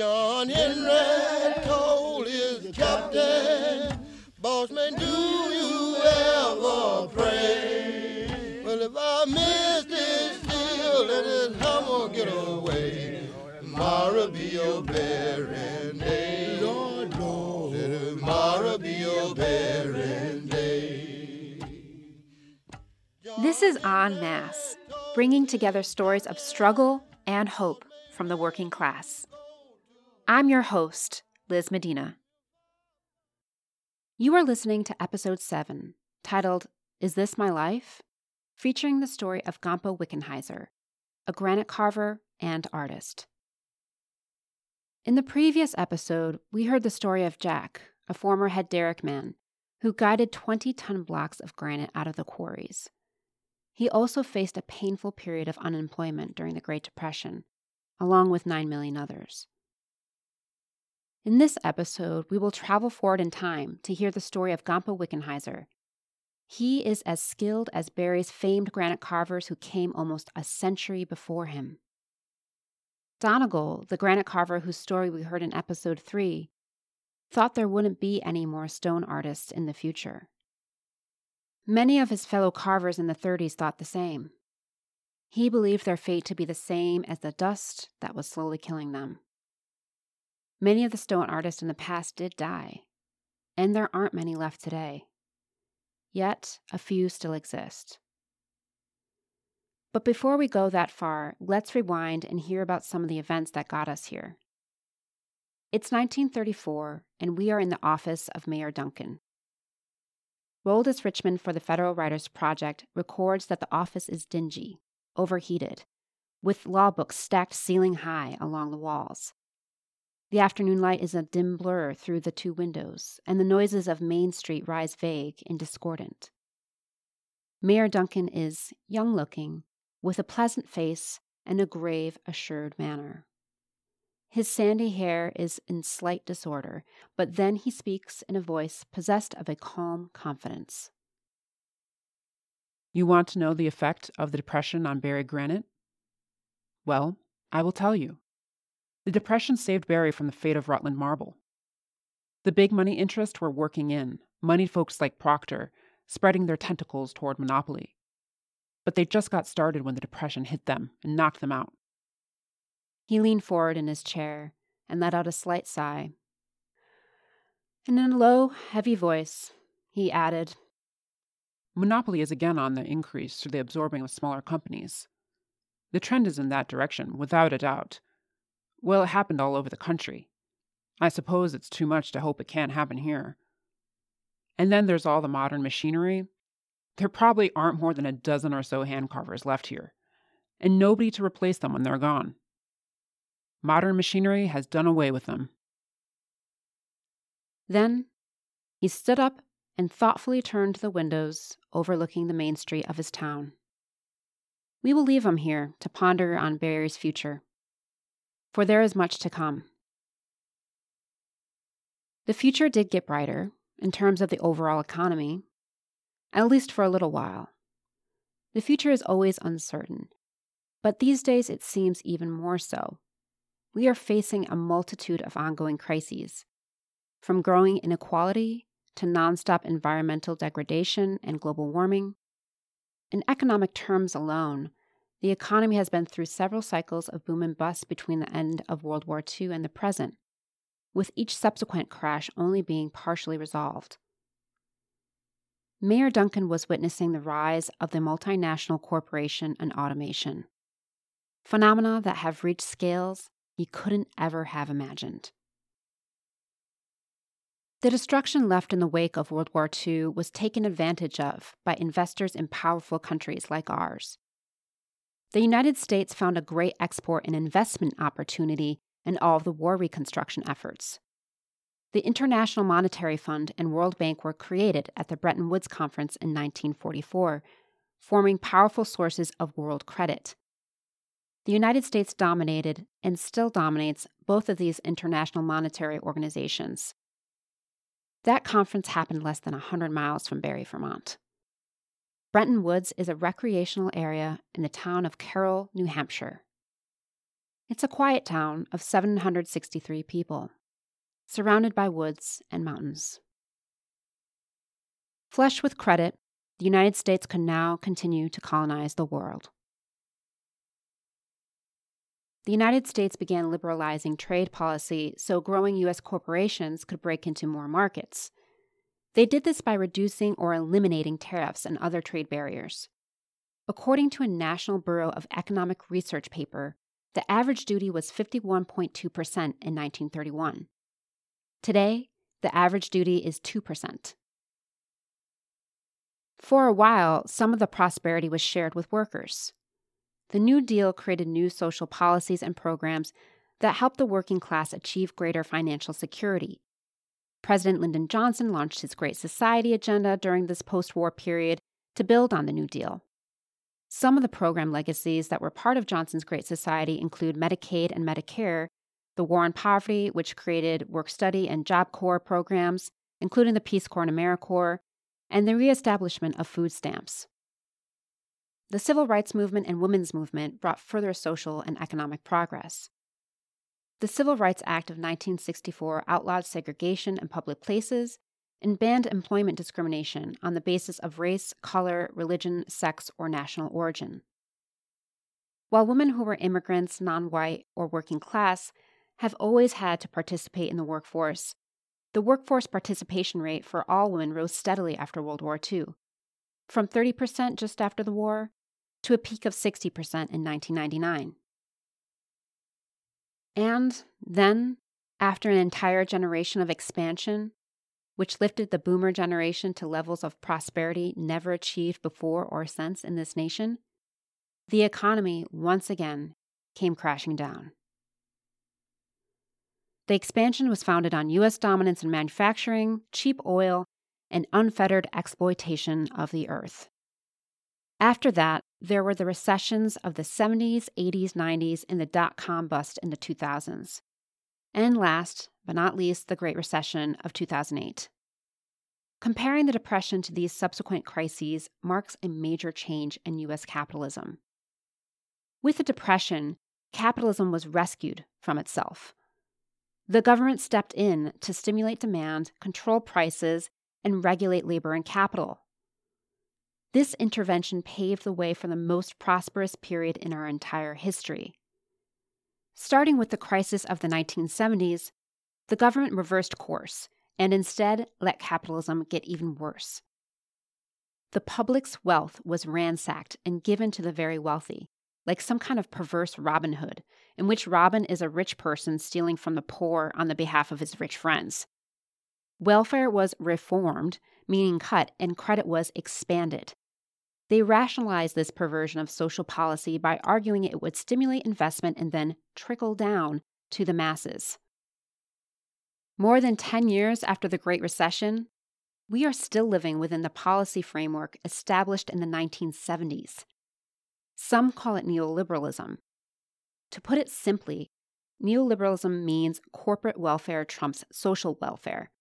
John Henry told his captain, Bossman, do you ever pray? Well, if I miss this deal, let this hammer get away. Tomorrow be your burying day. Lord, Lord. Tomorrow be your burying day. This is En Masse, bringing together stories of struggle and hope from the working class. I'm your host, Liz Medina. You are listening to episode 7, titled Is This My Life? featuring the story of Gampo Wickenheiser, a granite carver and artist. In the previous episode, we heard the story of Jack, a former head derrick man, who guided 20 ton blocks of granite out of the quarries. He also faced a painful period of unemployment during the Great Depression, along with 9 million others. In this episode, we will travel forward in time to hear the story of Gampo Wickenheiser. He is as skilled as Barre's famed granite carvers who came almost a century before him. Donegal, the granite carver whose story we heard in episode 3, thought there wouldn't be any more stone artists in the future. Many of his fellow carvers in the 30s thought the same. He believed their fate to be the same as the dust that was slowly killing them. Many of the stone artists in the past did die, and there aren't many left today. Yet, a few still exist. But before we go that far, let's rewind and hear about some of the events that got us here. It's 1934, and we are in the office of Mayor Duncan. Roaldus Richmond for the Federal Writers Project records that the office is dingy, overheated, with law books stacked ceiling high along the walls. The afternoon light is a dim blur through the two windows, and the noises of Main Street rise vague and discordant. Mayor Duncan is young looking, with a pleasant face and a grave, assured manner. His sandy hair is in slight disorder, but then he speaks in a voice possessed of a calm confidence. You want to know the effect of the Depression on Barre granite? Well, I will tell you. The Depression saved Barre from the fate of Rutland marble. The big money interests were working in, moneyed folks like Proctor, spreading their tentacles toward monopoly but they just got started when the Depression hit them and knocked them out. He leaned forward in his chair and let out a slight sigh. And in a low, heavy voice, he added Monopoly is again on the increase through the absorbing of smaller companies. The trend is in that direction, without a doubt. Well, it happened all over the country. I suppose it's too much to hope it can't happen here. And then there's all the modern machinery there probably aren't more than a dozen or so hand carvers left here, and nobody to replace them when they're gone. Modern machinery has done away with them. Then he stood up and thoughtfully turned to the windows overlooking the main street of his town. We will leave him here to ponder on Barre's future, for there is much to come. The future did get brighter in terms of the overall economy, at least for a little while. The future is always uncertain, but these days it seems even more so. We are facing a multitude of ongoing crises, from growing inequality to nonstop environmental degradation and global warming. In economic terms alone, the economy has been through several cycles of boom and bust between the end of World War II and the present, with each subsequent crash only being partially resolved. Mayor Duncan was witnessing the rise of the multinational corporation and automation, phenomena that have reached scales he couldn't ever have imagined. The destruction left in the wake of World War II was taken advantage of by investors in powerful countries like ours. The United States found a great export and investment opportunity in all of the war reconstruction efforts, the International Monetary Fund and World Bank were created at the Bretton Woods Conference in 1944, forming powerful sources of world credit. The United States dominated and still dominates both of these international monetary organizations. That conference happened less than 100 miles from Barre, Vermont. Bretton Woods is a recreational area in the town of Carroll, New Hampshire. It's a quiet town of 763 people, surrounded by woods and mountains. Flush with credit, the United States can now continue to colonize the world. The United States began liberalizing trade policy so growing U.S. corporations could break into more markets. They did this by reducing or eliminating tariffs and other trade barriers. According to a National Bureau of Economic Research paper, the average duty was 51.2% in 1931. Today, the average duty is 2%. For a while, some of the prosperity was shared with workers. The New Deal created new social policies and programs that helped the working class achieve greater financial security. President Lyndon Johnson launched his Great Society agenda during this post war period to build on the New Deal. Some of the program legacies that were part of Johnson's Great Society include Medicaid and Medicare, the War on Poverty, which created work study and Job Corps programs, including the Peace Corps and AmeriCorps, and the reestablishment of food stamps. The civil rights movement and women's movement brought further social and economic progress. The Civil Rights Act of 1964 outlawed segregation in public places and banned employment discrimination on the basis of race, color, religion, sex, or national origin. While women who were immigrants, non white, or working class have always had to participate in the workforce, the workforce participation rate for all women rose steadily after World War II, from 30% just after the war to a peak of 60% in 1999. And then, after an entire generation of expansion, which lifted the boomer generation to levels of prosperity never achieved before or since in this nation, the economy once again came crashing down. The expansion was founded on U.S. dominance in manufacturing, cheap oil, and unfettered exploitation of the earth. After that, there were the recessions of the 70s, 80s, 90s, and the dot com bust in the 2000s. And last, but not least, the Great Recession of 2008. Comparing the Depression to these subsequent crises marks a major change in U.S. capitalism. With the Depression, capitalism was rescued from itself. The government stepped in to stimulate demand, control prices, and regulate labor and capital. This intervention paved the way for the most prosperous period in our entire history. Starting with the crisis of the 1970s, the government reversed course and instead let capitalism get even worse. The public's wealth was ransacked and given to the very wealthy, like some kind of perverse Robin Hood, in which Robin is a rich person stealing from the poor on the behalf of his rich friends. Welfare was reformed, meaning cut, and credit was expanded. They rationalized this perversion of social policy by arguing it would stimulate investment and then trickle down to the masses. More than 10 years after the Great Recession, we are still living within the policy framework established in the 1970s. Some call it neoliberalism. To put it simply, neoliberalism means corporate welfare trumps social welfare,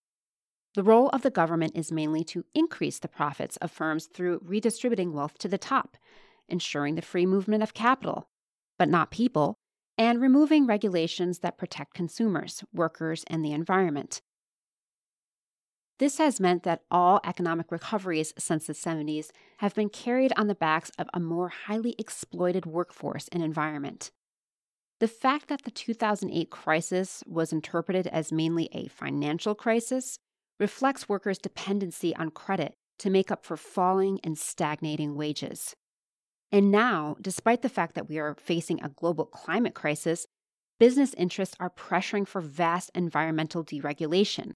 the role of the government is mainly to increase the profits of firms through redistributing wealth to the top, ensuring the free movement of capital, but not people, and removing regulations that protect consumers, workers, and the environment. This has meant that all economic recoveries since the 70s have been carried on the backs of a more highly exploited workforce and environment. The fact that the 2008 crisis was interpreted as mainly a financial crisis reflects workers' dependency on credit to make up for falling and stagnating wages. And now, despite the fact that we are facing a global climate crisis, business interests are pressuring for vast environmental deregulation,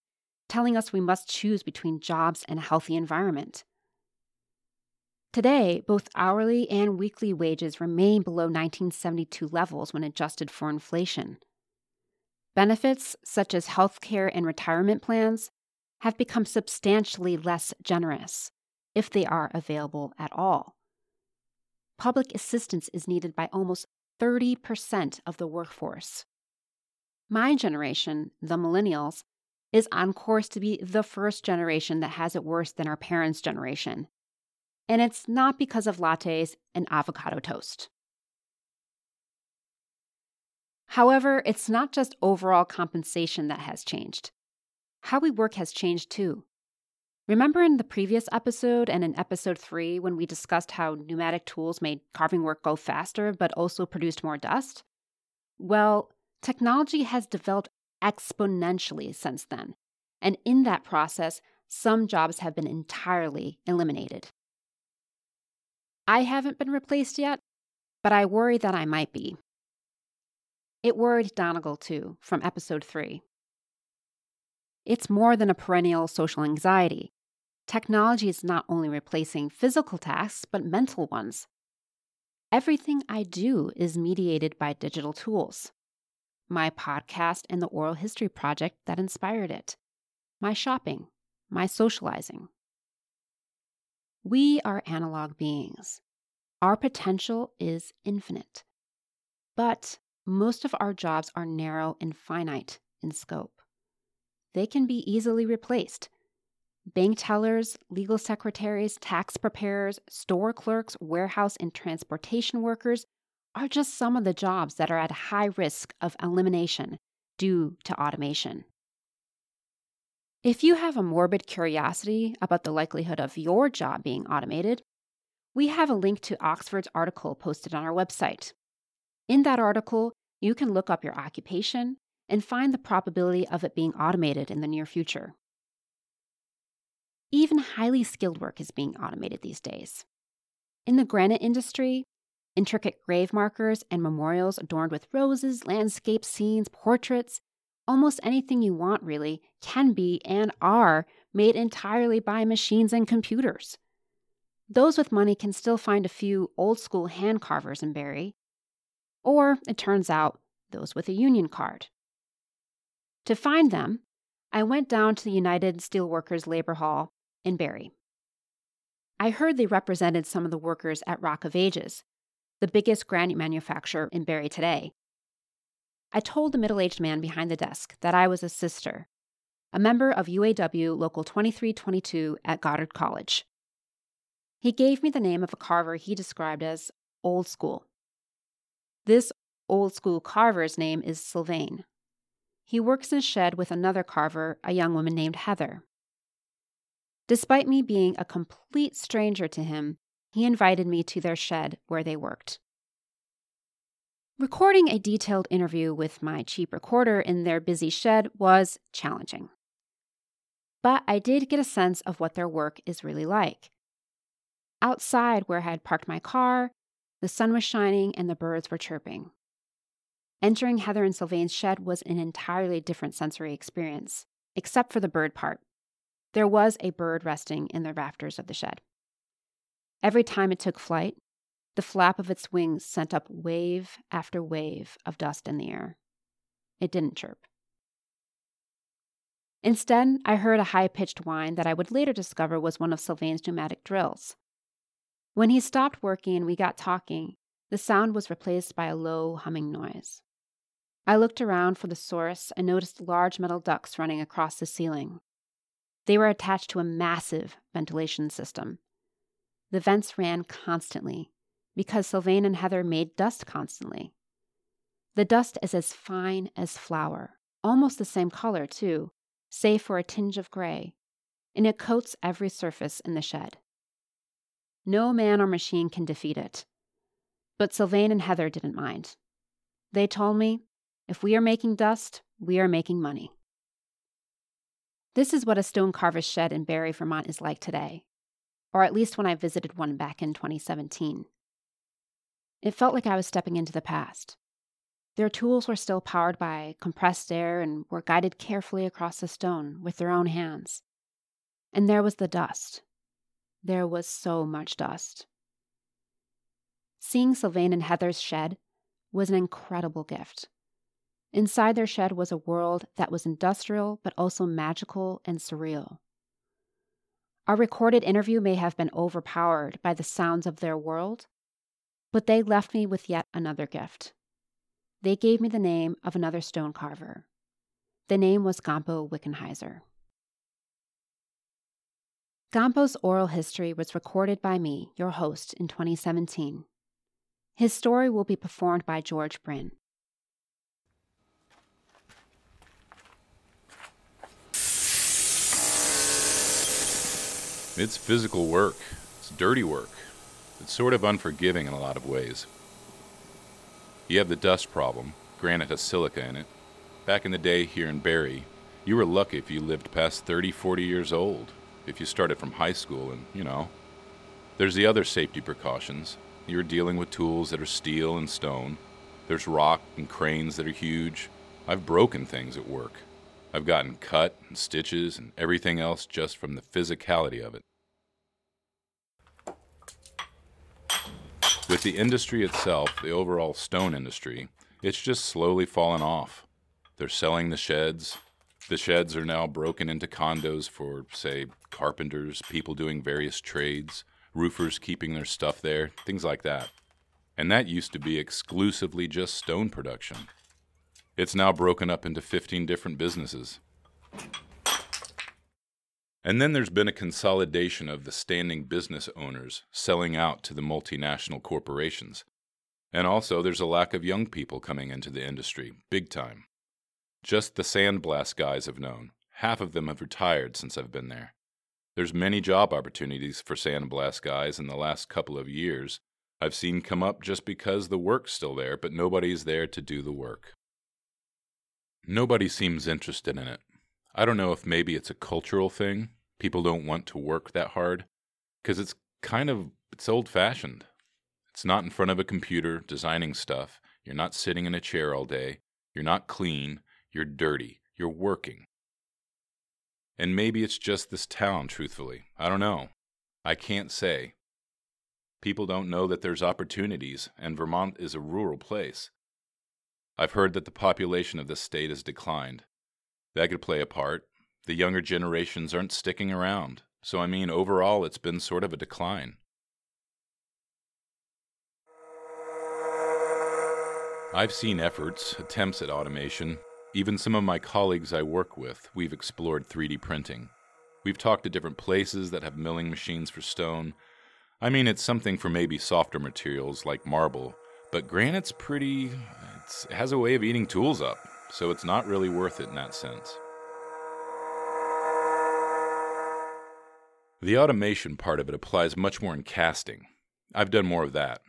telling us we must choose between jobs and a healthy environment. Today, both hourly and weekly wages remain below 1972 levels when adjusted for inflation. Benefits such as health care and retirement plans have become substantially less generous, if they are available at all. Public assistance is needed by almost 30% of the workforce. My generation, the millennials, is on course to be the first generation that has it worse than our parents' generation. And it's not because of lattes and avocado toast. However, it's not just overall compensation that has changed. How we work has changed too. Remember in the previous episode and in episode 3 when we discussed how pneumatic tools made carving work go faster but also produced more dust? Well, technology has developed exponentially since then, and in that process, some jobs have been entirely eliminated. I haven't been replaced yet, but I worry that I might be. It worried Donegal too, from episode 3. It's more than a perennial social anxiety. Technology is not only replacing physical tasks, but mental ones. Everything I do is mediated by digital tools. My podcast and the oral history project that inspired it, my shopping, my socializing. We are analog beings. Our potential is infinite. But most of our jobs are narrow and finite in scope. They can be easily replaced. Bank tellers, legal secretaries, tax preparers, store clerks, warehouse and transportation workers are just some of the jobs that are at high risk of elimination due to automation. If you have a morbid curiosity about the likelihood of your job being automated, we have a link to Oxford's article posted on our website. In that article, you can look up your occupation and find the probability of it being automated in the near future. Even highly skilled work is being automated these days. In the granite industry, intricate grave markers and memorials adorned with roses, landscape scenes, portraits, almost anything you want really can be and are made entirely by machines and computers. Those with money can still find a few old school hand carvers in Barre, or, it turns out, those with a union card. To find them, I went down to the United Steelworkers Labor Hall in Barre. I heard they represented some of the workers at Rock of Ages, the biggest granite manufacturer in Barre today. I told the middle aged man behind the desk that I was a sister, a member of UAW Local 2322 at Goddard College. He gave me the name of a carver he described as old school. This old school carver's name is Sylvain. He works in a shed with another carver, a young woman named Heather. Despite me being a complete stranger to him, he invited me to their shed where they worked. Recording a detailed interview with my cheap recorder in their busy shed was challenging. But I did get a sense of what their work is really like. Outside, where I had parked my car, the sun was shining and the birds were chirping. Entering Heather and Sylvain's shed was an entirely different sensory experience, except for the bird part. There was a bird resting in the rafters of the shed. Every time it took flight, the flap of its wings sent up wave after wave of dust in the air. It didn't chirp. Instead, I heard a high pitched whine that I would later discover was one of Sylvain's pneumatic drills. When he stopped working and we got talking, the sound was replaced by a low humming noise. I looked around for the source and noticed large metal ducts running across the ceiling. They were attached to a massive ventilation system. The vents ran constantly because Sylvain and Heather made dust constantly. The dust is as fine as flour, almost the same color, too, save for a tinge of gray, and it coats every surface in the shed. No man or machine can defeat it. But Sylvain and Heather didn't mind. They told me, if we are making dust, we are making money. This is what a stone carver's shed in Barre, Vermont is like today, or at least when I visited one back in 2017. It felt like I was stepping into the past. Their tools were still powered by compressed air and were guided carefully across the stone with their own hands. And there was the dust, there was so much dust. Seeing Sylvain and Heather's shed was an incredible gift. Inside their shed was a world that was industrial but also magical and surreal. Our recorded interview may have been overpowered by the sounds of their world, but they left me with yet another gift. They gave me the name of another stone carver. The name was Gampo Wickenheiser. Gampo's oral history was recorded by me, your host, in 2017. His story will be performed by George Bryn. It's physical work, it's dirty work. It's sort of unforgiving in a lot of ways. You have the dust problem, granite has silica in it. Back in the day here in Barre, you were lucky if you lived past 30, 40 years old, if you started from high school, and, you know. There's the other safety precautions. You're dealing with tools that are steel and stone. There's rock and cranes that are huge. I've broken things at work. I've gotten cut and stitches and everything else just from the physicality of it. With the industry itself, the overall stone industry, it's just slowly fallen off. They're selling the sheds. The sheds are now broken into condos for, say, carpenters, people doing various trades, roofers keeping their stuff there, things like that. And that used to be exclusively just stone production. It's now broken up into 15 different businesses. And then there's been a consolidation of the standing business owners selling out to the multinational corporations. And also, there's a lack of young people coming into the industry, big time. Just the sandblast guys have known. Half of them have retired since I've been there. There's many job opportunities for sandblast guys in the last couple of years I've seen come up just because the work's still there, but nobody's there to do the work. Nobody seems interested in it. I don't know if maybe it's a cultural thing. People don't want to work that hard because it's kind of it's old-fashioned. It's not in front of a computer designing stuff. You're not sitting in a chair all day. You're not clean. You're dirty. You're working. And maybe it's just this town, truthfully. I don't know. I can't say. People don't know that there's opportunities, and Vermont is a rural place. I've heard that the population of this state has declined. That could play a part. The younger generations aren't sticking around. So, I mean, overall, it's been sort of a decline. I've seen efforts, attempts at automation. Even some of my colleagues I work with, we've explored 3D printing. We've talked to different places that have milling machines for stone. I mean, it's something for maybe softer materials like marble, but granite's pretty. It has a way of eating tools up, so it's not really worth it in that sense. The automation part of it applies much more in casting. I've done more of that.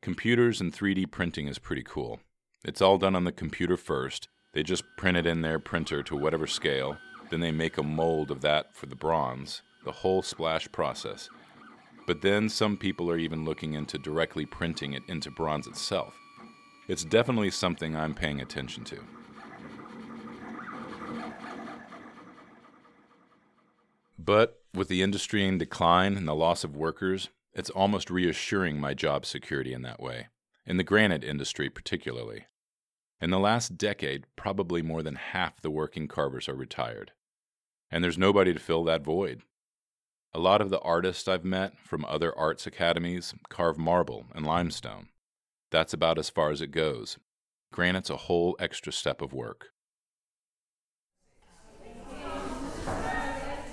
Computers and 3D printing is pretty cool. It's all done on the computer first. They just print it in their printer to whatever scale. Then they make a mold of that for the bronze, the whole splash process. But then some people are even looking into directly printing it into bronze itself. It's definitely something I'm paying attention to. But with the industry in decline and the loss of workers, it's almost reassuring my job security in that way, in the granite industry particularly. In the last decade, probably more than half the working carvers are retired. And there's nobody to fill that void. A lot of the artists I've met from other arts academies carve marble and limestone. That's about as far as it goes. Granite's a whole extra step of work.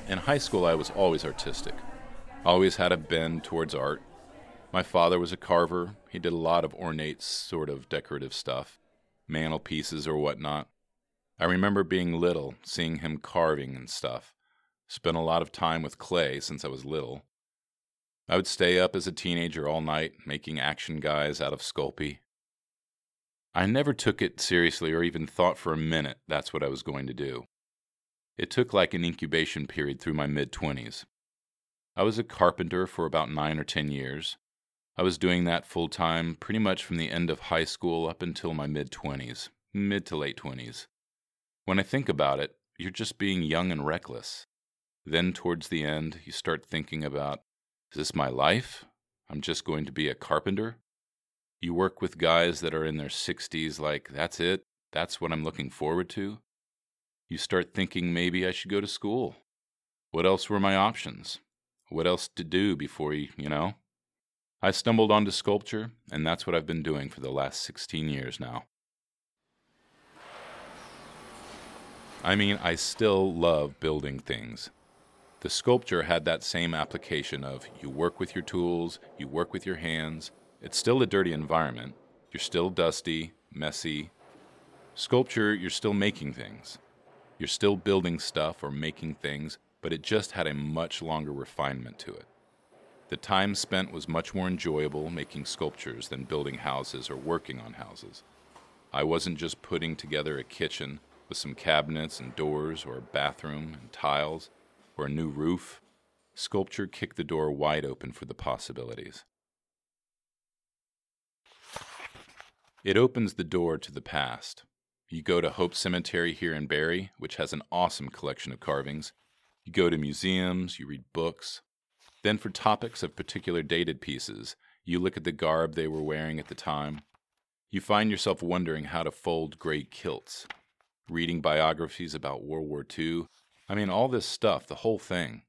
In high school, I was always artistic, always had a bend towards art. My father was a carver. He did a lot of ornate, sort of decorative stuff, mantelpieces or whatnot. I remember being little, seeing him carving and stuff. Spent a lot of time with clay since I was little. I would stay up as a teenager all night making action guys out of Sculpey. I never took it seriously or even thought for a minute that's what I was going to do. It took like an incubation period through my mid 20s. I was a carpenter for about nine or ten years. I was doing that full time pretty much from the end of high school up until my mid 20s, mid to late 20s. When I think about it, you're just being young and reckless. Then, towards the end, you start thinking about is this my life? I'm just going to be a carpenter? You work with guys that are in their 60s, like, that's it? That's what I'm looking forward to? You start thinking maybe I should go to school. What else were my options? What else to do before you, you know? I stumbled onto sculpture, and that's what I've been doing for the last 16 years now. I mean, I still love building things. The sculpture had that same application of you work with your tools, you work with your hands. It's still a dirty environment. You're still dusty, messy. Sculpture, you're still making things. You're still building stuff or making things, but it just had a much longer refinement to it. The time spent was much more enjoyable making sculptures than building houses or working on houses. I wasn't just putting together a kitchen with some cabinets and doors, or a bathroom and tiles, or a new roof. Sculpture kicked the door wide open for the possibilities. It opens the door to the past. You go to Hope Cemetery here in Barre, which has an awesome collection of carvings. You go to museums, you read books. Then, for topics of particular dated pieces, you look at the garb they were wearing at the time. You find yourself wondering how to fold gray kilts, reading biographies about World War II. I mean, all this stuff, the whole thing.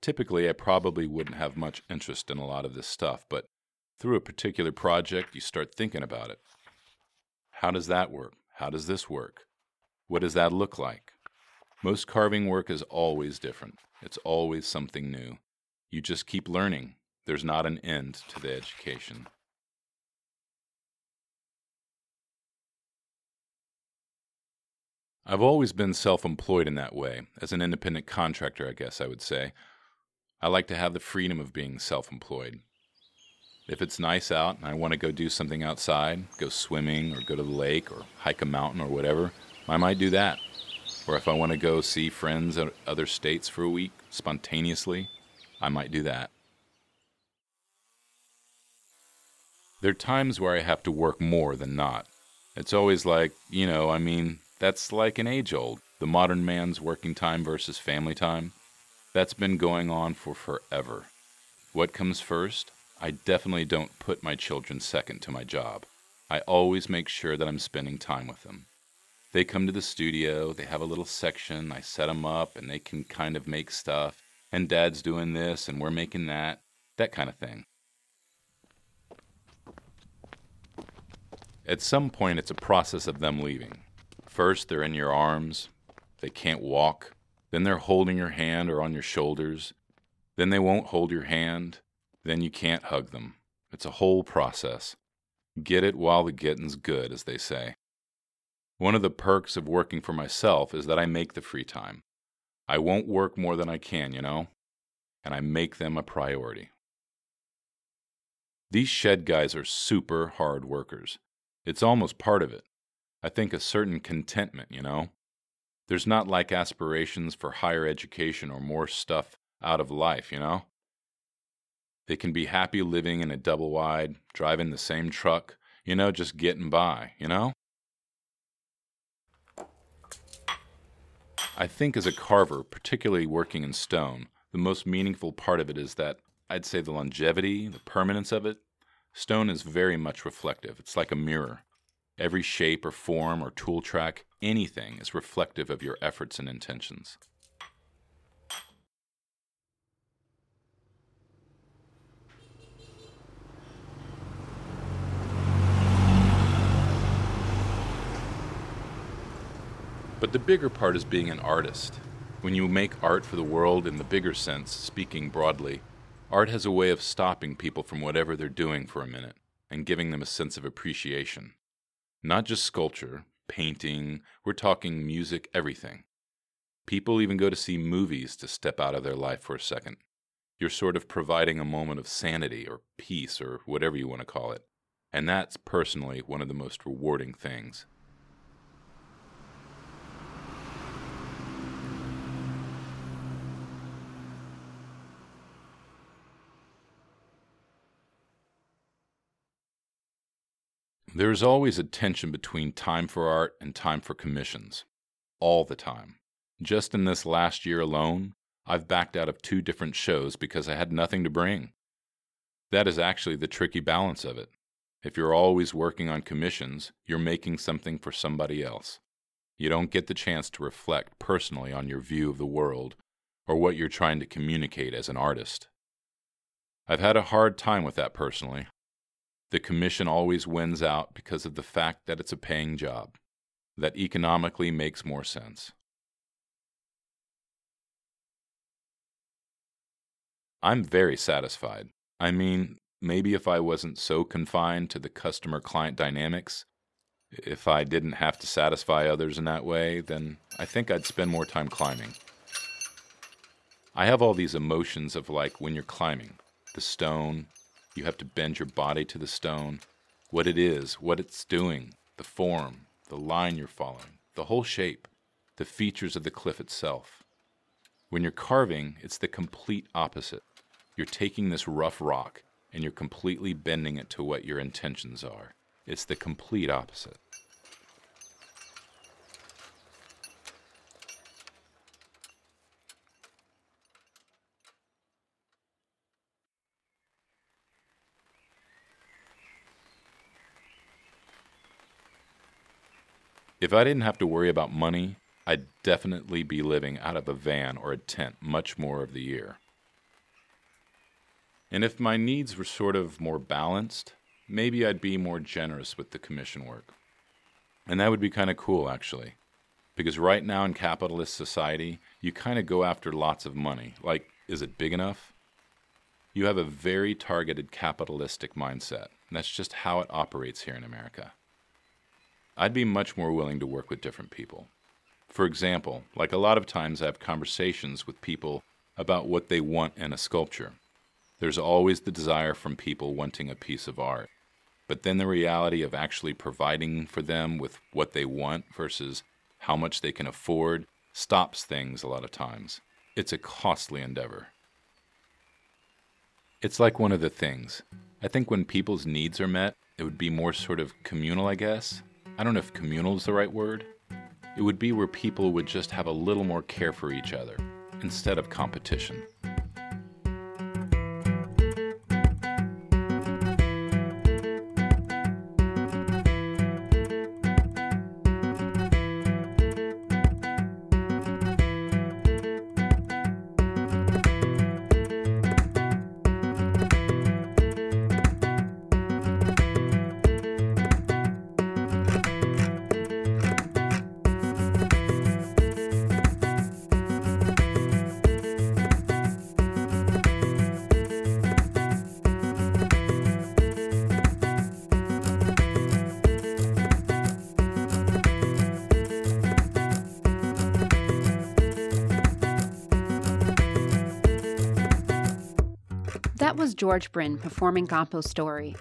Typically, I probably wouldn't have much interest in a lot of this stuff, but through a particular project, you start thinking about it. How does that work? How does this work? What does that look like? Most carving work is always different. It's always something new. You just keep learning. There's not an end to the education. I've always been self employed in that way, as an independent contractor, I guess I would say. I like to have the freedom of being self employed. If it's nice out and I want to go do something outside, go swimming or go to the lake or hike a mountain or whatever, I might do that. Or if I want to go see friends in other states for a week spontaneously, I might do that. There are times where I have to work more than not. It's always like, you know, I mean, that's like an age old the modern man's working time versus family time. That's been going on for forever. What comes first? I definitely don't put my children second to my job. I always make sure that I'm spending time with them. They come to the studio, they have a little section, I set them up, and they can kind of make stuff. And dad's doing this, and we're making that, that kind of thing. At some point, it's a process of them leaving. First, they're in your arms, they can't walk. Then they're holding your hand or on your shoulders. Then they won't hold your hand then you can't hug them. It's a whole process. Get it while the getting's good, as they say. One of the perks of working for myself is that I make the free time. I won't work more than I can, you know? And I make them a priority. These shed guys are super hard workers. It's almost part of it. I think a certain contentment, you know? There's not like aspirations for higher education or more stuff out of life, you know? They can be happy living in a double wide, driving the same truck, you know, just getting by, you know? I think as a carver, particularly working in stone, the most meaningful part of it is that I'd say the longevity, the permanence of it. Stone is very much reflective. It's like a mirror. Every shape or form or tool track, anything is reflective of your efforts and intentions. But the bigger part is being an artist. When you make art for the world in the bigger sense, speaking broadly, art has a way of stopping people from whatever they're doing for a minute and giving them a sense of appreciation. Not just sculpture, painting, we're talking music, everything. People even go to see movies to step out of their life for a second. You're sort of providing a moment of sanity or peace or whatever you want to call it. And that's personally one of the most rewarding things. There is always a tension between time for art and time for commissions. All the time. Just in this last year alone, I've backed out of two different shows because I had nothing to bring. That is actually the tricky balance of it. If you're always working on commissions, you're making something for somebody else. You don't get the chance to reflect personally on your view of the world or what you're trying to communicate as an artist. I've had a hard time with that personally, the commission always wins out because of the fact that it's a paying job, that economically makes more sense. I'm very satisfied. I mean, maybe if I wasn't so confined to the customer client dynamics, if I didn't have to satisfy others in that way, then I think I'd spend more time climbing. I have all these emotions of like when you're climbing the stone, you have to bend your body to the stone, what it is, what it's doing, the form, the line you're following, the whole shape, the features of the cliff itself. When you're carving, it's the complete opposite. You're taking this rough rock and you're completely bending it to what your intentions are. It's the complete opposite. If I didn't have to worry about money, I'd definitely be living out of a van or a tent much more of the year. And if my needs were sort of more balanced, maybe I'd be more generous with the commission work. And that would be kind of cool, actually. Because right now in capitalist society, you kind of go after lots of money. Like, is it big enough? You have a very targeted capitalistic mindset. That's just how it operates here in America. I'd be much more willing to work with different people. For example, like a lot of times I have conversations with people about what they want in a sculpture. There's always the desire from people wanting a piece of art. But then the reality of actually providing for them with what they want versus how much they can afford stops things a lot of times. It's a costly endeavor. It's like one of the things. I think when people's needs are met, it would be more sort of communal, I guess. I don't know if communal is the right word. It would be where people would just have a little more care for each other instead of competition. Was George Bryn performing Gompo's story.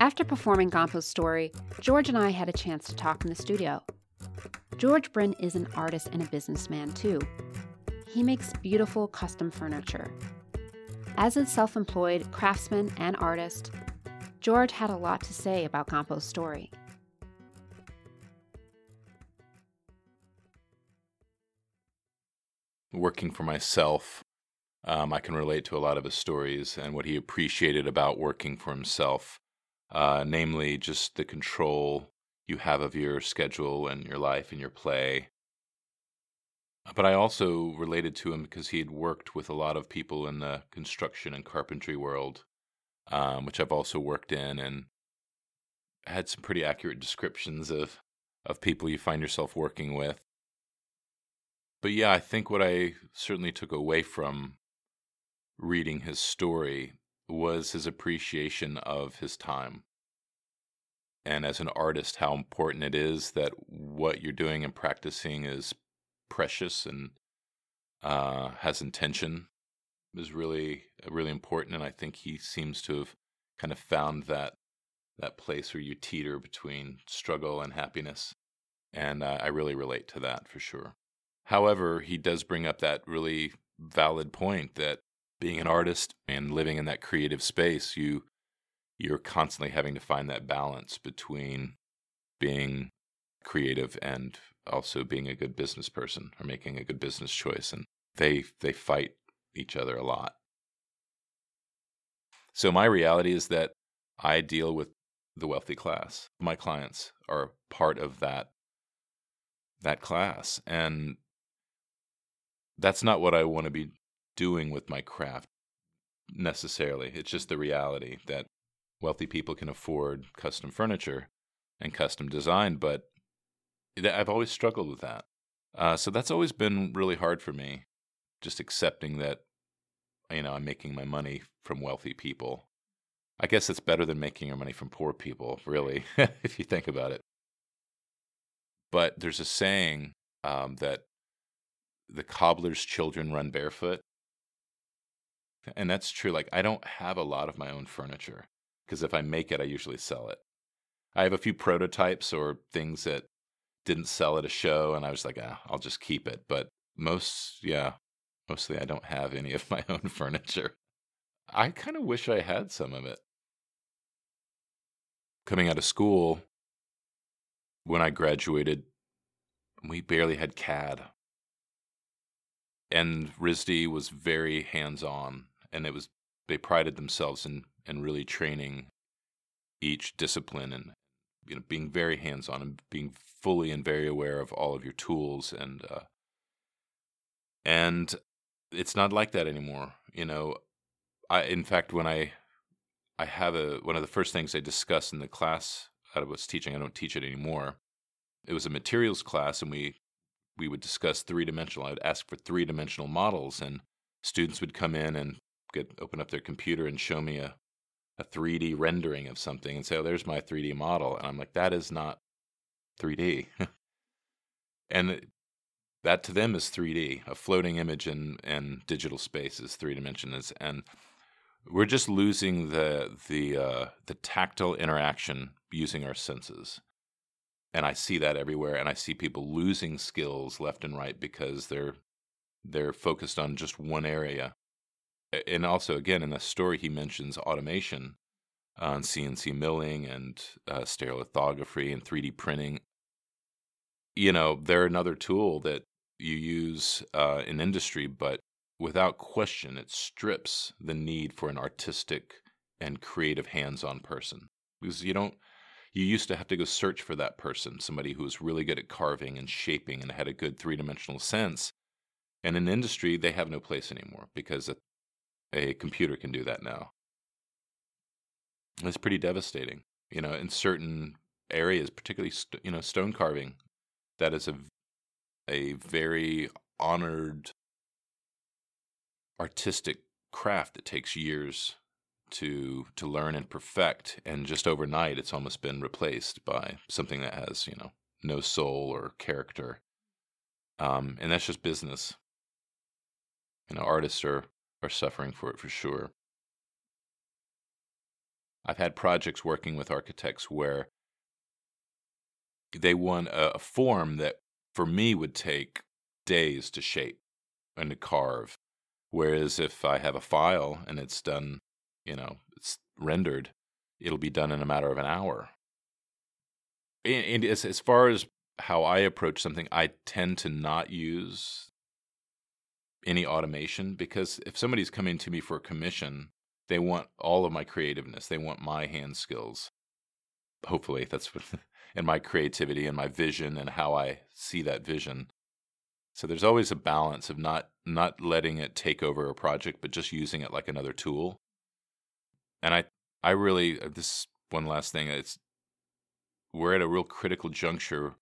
After performing Gompo's story, George and I had a chance to talk in the studio. George Bryn is an artist and a businessman, too. He makes beautiful custom furniture. As a self employed craftsman and artist, George had a lot to say about Gompo's story. Working for myself um, I can relate to a lot of his stories and what he appreciated about working for himself, uh, namely just the control you have of your schedule and your life and your play. But I also related to him because he had worked with a lot of people in the construction and carpentry world, um, which I've also worked in, and had some pretty accurate descriptions of of people you find yourself working with. But yeah, I think what I certainly took away from reading his story was his appreciation of his time. And as an artist, how important it is that what you're doing and practicing is precious and uh, has intention is really really important. And I think he seems to have kind of found that that place where you teeter between struggle and happiness. And uh, I really relate to that for sure. However, he does bring up that really valid point that being an artist and living in that creative space, you you're constantly having to find that balance between being creative and also being a good business person or making a good business choice and they they fight each other a lot. So my reality is that I deal with the wealthy class. My clients are part of that that class and that's not what I want to be doing with my craft necessarily. It's just the reality that wealthy people can afford custom furniture and custom design, but I've always struggled with that. Uh, so that's always been really hard for me, just accepting that, you know, I'm making my money from wealthy people. I guess it's better than making your money from poor people, really, if you think about it. But there's a saying um, that the cobbler's children run barefoot. And that's true. Like, I don't have a lot of my own furniture because if I make it, I usually sell it. I have a few prototypes or things that didn't sell at a show, and I was like, ah, I'll just keep it. But most, yeah, mostly I don't have any of my own furniture. I kind of wish I had some of it. Coming out of school, when I graduated, we barely had CAD. And RISD was very hands on, and it was they prided themselves in, in really training each discipline and you know being very hands on and being fully and very aware of all of your tools and uh, and it's not like that anymore. You know, I in fact when I I have a one of the first things I discuss in the class I was teaching. I don't teach it anymore. It was a materials class, and we we would discuss three dimensional. I would ask for three dimensional models, and students would come in and get open up their computer and show me a a 3D rendering of something and say, "Oh, there's my 3D model," and I'm like, "That is not 3D," and that to them is 3D. A floating image in in digital space is three dimensions, and we're just losing the the uh, the tactile interaction using our senses and I see that everywhere. And I see people losing skills left and right because they're they're focused on just one area. And also, again, in the story, he mentions automation on CNC milling and uh, stereolithography and 3D printing. You know, they're another tool that you use uh, in industry, but without question, it strips the need for an artistic and creative hands-on person because you don't you used to have to go search for that person, somebody who was really good at carving and shaping and had a good three dimensional sense. And in industry, they have no place anymore because a, computer can do that now. It's pretty devastating, you know, in certain areas, particularly st- you know stone carving. That is a a very honored artistic craft that takes years to to learn and perfect and just overnight it's almost been replaced by something that has you know no soul or character um, and that's just business you know artists are are suffering for it for sure i've had projects working with architects where they want a, a form that for me would take days to shape and to carve whereas if i have a file and it's done you know, it's rendered, it'll be done in a matter of an hour. And, and as, as far as how I approach something, I tend to not use any automation because if somebody's coming to me for a commission, they want all of my creativeness. They want my hand skills. Hopefully, that's what, and my creativity and my vision and how I see that vision. So there's always a balance of not not letting it take over a project, but just using it like another tool and I I really uh, this one last thing it's we're at a real critical juncture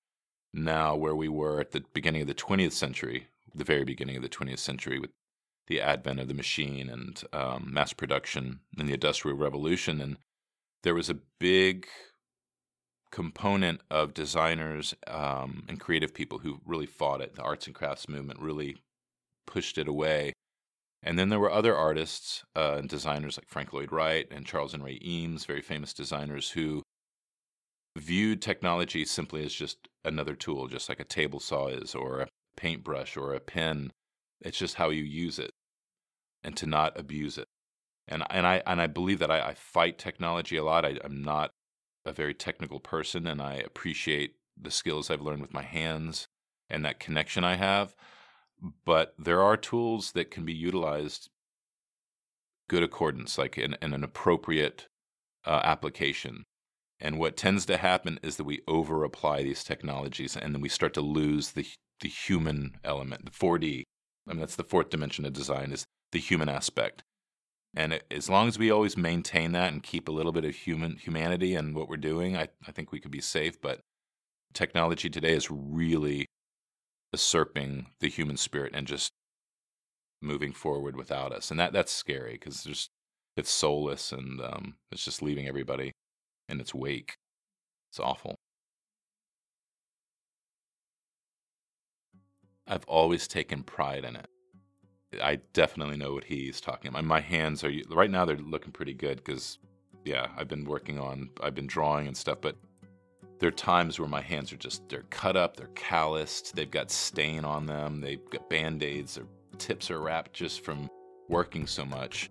now where we were at the beginning of the 20th century, the very beginning of the 20th century with the advent of the machine and um, mass production and the industrial revolution and there was a big component of designers um, and creative people who really fought it. The arts and crafts movement really pushed it away. And then there were other artists uh, and designers like Frank Lloyd Wright and Charles and Ray Eames, very famous designers who viewed technology simply as just another tool, just like a table saw is, or paintbrush, or a pen. It's just how you use it, and to not abuse it. And and I and I believe that I, I fight technology a lot. I, I'm not a very technical person, and I appreciate the skills I've learned with my hands and that connection I have but there are tools that can be utilized good accordance, like in, in an appropriate uh, application. And what tends to happen is that we over apply these technologies and then we start to lose the, the human element, the 4D. I mean, that's the fourth dimension of design is the human aspect. And it, as long as we always maintain that and keep a little bit of human humanity in what we're doing, I, I think we could be safe. But technology today is really usurping the human spirit and just moving forward without us, and that that's scary because there's it's soulless and um, it's just leaving everybody in its wake. It's awful. I've always taken pride in it. I definitely know what he's talking about. My hands are right now they're looking pretty good because yeah, I've been working on I've been drawing and stuff, but there are times where my hands are just they're cut up, they're calloused, they've got stain on them, they've got band-aids, their tips are wrapped just from working so much.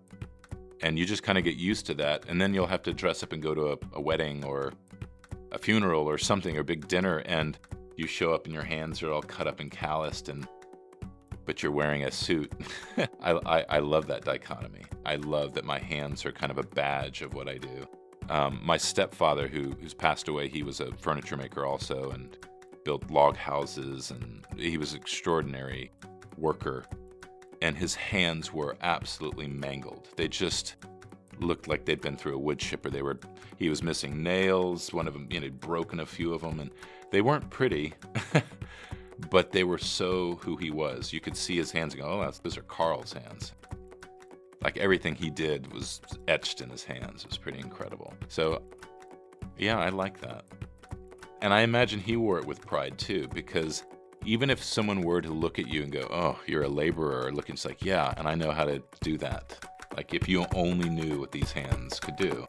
And you just kind of get used to that, and then you'll have to dress up and go to a, a wedding or a funeral or something or big dinner, and you show up and your hands are all cut up and calloused, and but you're wearing a suit. I, I, I love that dichotomy. I love that my hands are kind of a badge of what I do. Um, my stepfather, who who's passed away, he was a furniture maker also, and built log houses, and he was an extraordinary worker. And his hands were absolutely mangled. They just looked like they'd been through a wood chipper. They were he was missing nails. One of them, you know, broken a few of them, and they weren't pretty. but they were so who he was. You could see his hands and go, oh, those are Carl's hands like everything he did was etched in his hands. It was pretty incredible. So, yeah, I like that. And I imagine he wore it with pride too, because even if someone were to look at you and go, oh, you're a laborer, looking, like, yeah, and I know how to do that. Like if you only knew what these hands could do.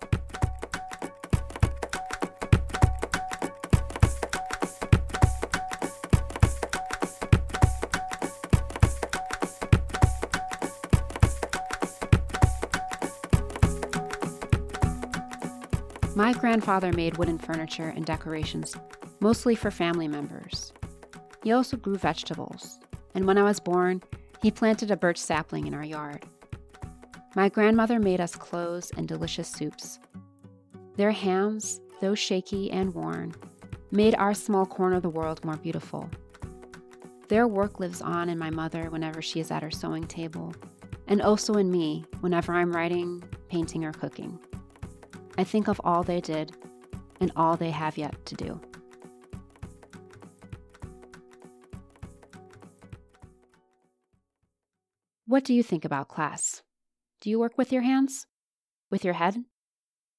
My grandfather made wooden furniture and decorations, mostly for family members. He also grew vegetables, and when I was born, he planted a birch sapling in our yard. My grandmother made us clothes and delicious soups. Their hams, though shaky and worn, made our small corner of the world more beautiful. Their work lives on in my mother whenever she is at her sewing table, and also in me whenever I'm writing, painting, or cooking. I think of all they did and all they have yet to do. What do you think about class? Do you work with your hands? With your head?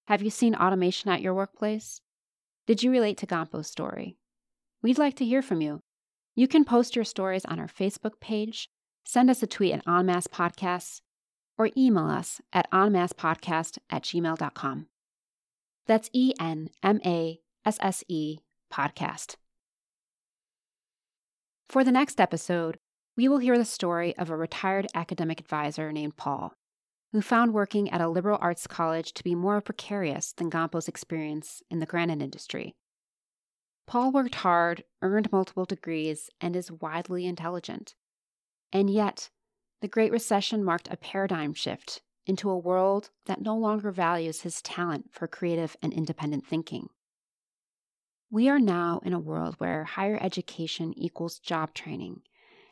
Have you seen automation at your workplace? Did you relate to Gampo's story? We'd like to hear from you. You can post your stories on our Facebook page, send us a tweet at Enmasse Podcasts, or email us at enmassepodcast at gmail.com. That's E N M A S S E podcast. For the next episode, we will hear the story of a retired academic advisor named Paul, who found working at a liberal arts college to be more precarious than Gampo's experience in the granite industry. Paul worked hard, earned multiple degrees, and is widely intelligent. And yet, the Great Recession marked a paradigm shift into a world that no longer values his talent for creative and independent thinking. We are now in a world where higher education equals job training,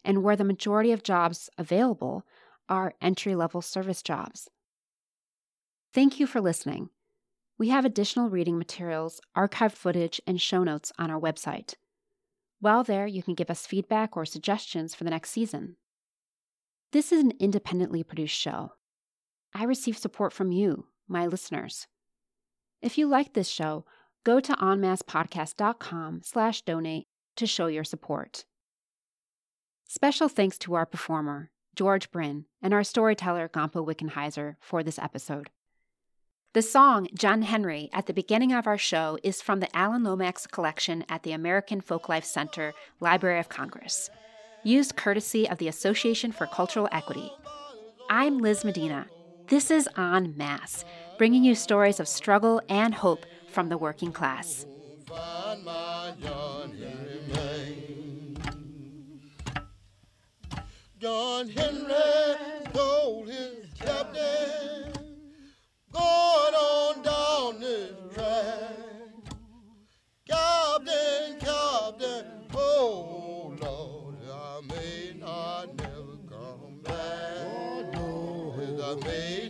and where the majority of jobs available are entry level service jobs. Thank you for listening. We have additional reading materials, archived footage, and show notes on our website. While there, you can give us feedback or suggestions for the next season. This is an independently produced show, I receive support from you, my listeners. If you like this show, go to enmassepodcast.com slash donate to show your support. Special thanks to our performer, George Bryn, and our storyteller, Gampo Wickenheiser, for this episode. The song John Henry at the beginning of our show is from the Alan Lomax collection at the American Folklife Center, Library of Congress, used courtesy of the Association for Cultural Equity. I'm Liz Medina, this is En Masse, bringing you stories of struggle and hope from the working class. John Henry told his captain, going on down this track. Captain, Captain, oh Lord, I may not never come back. Oh, no, I may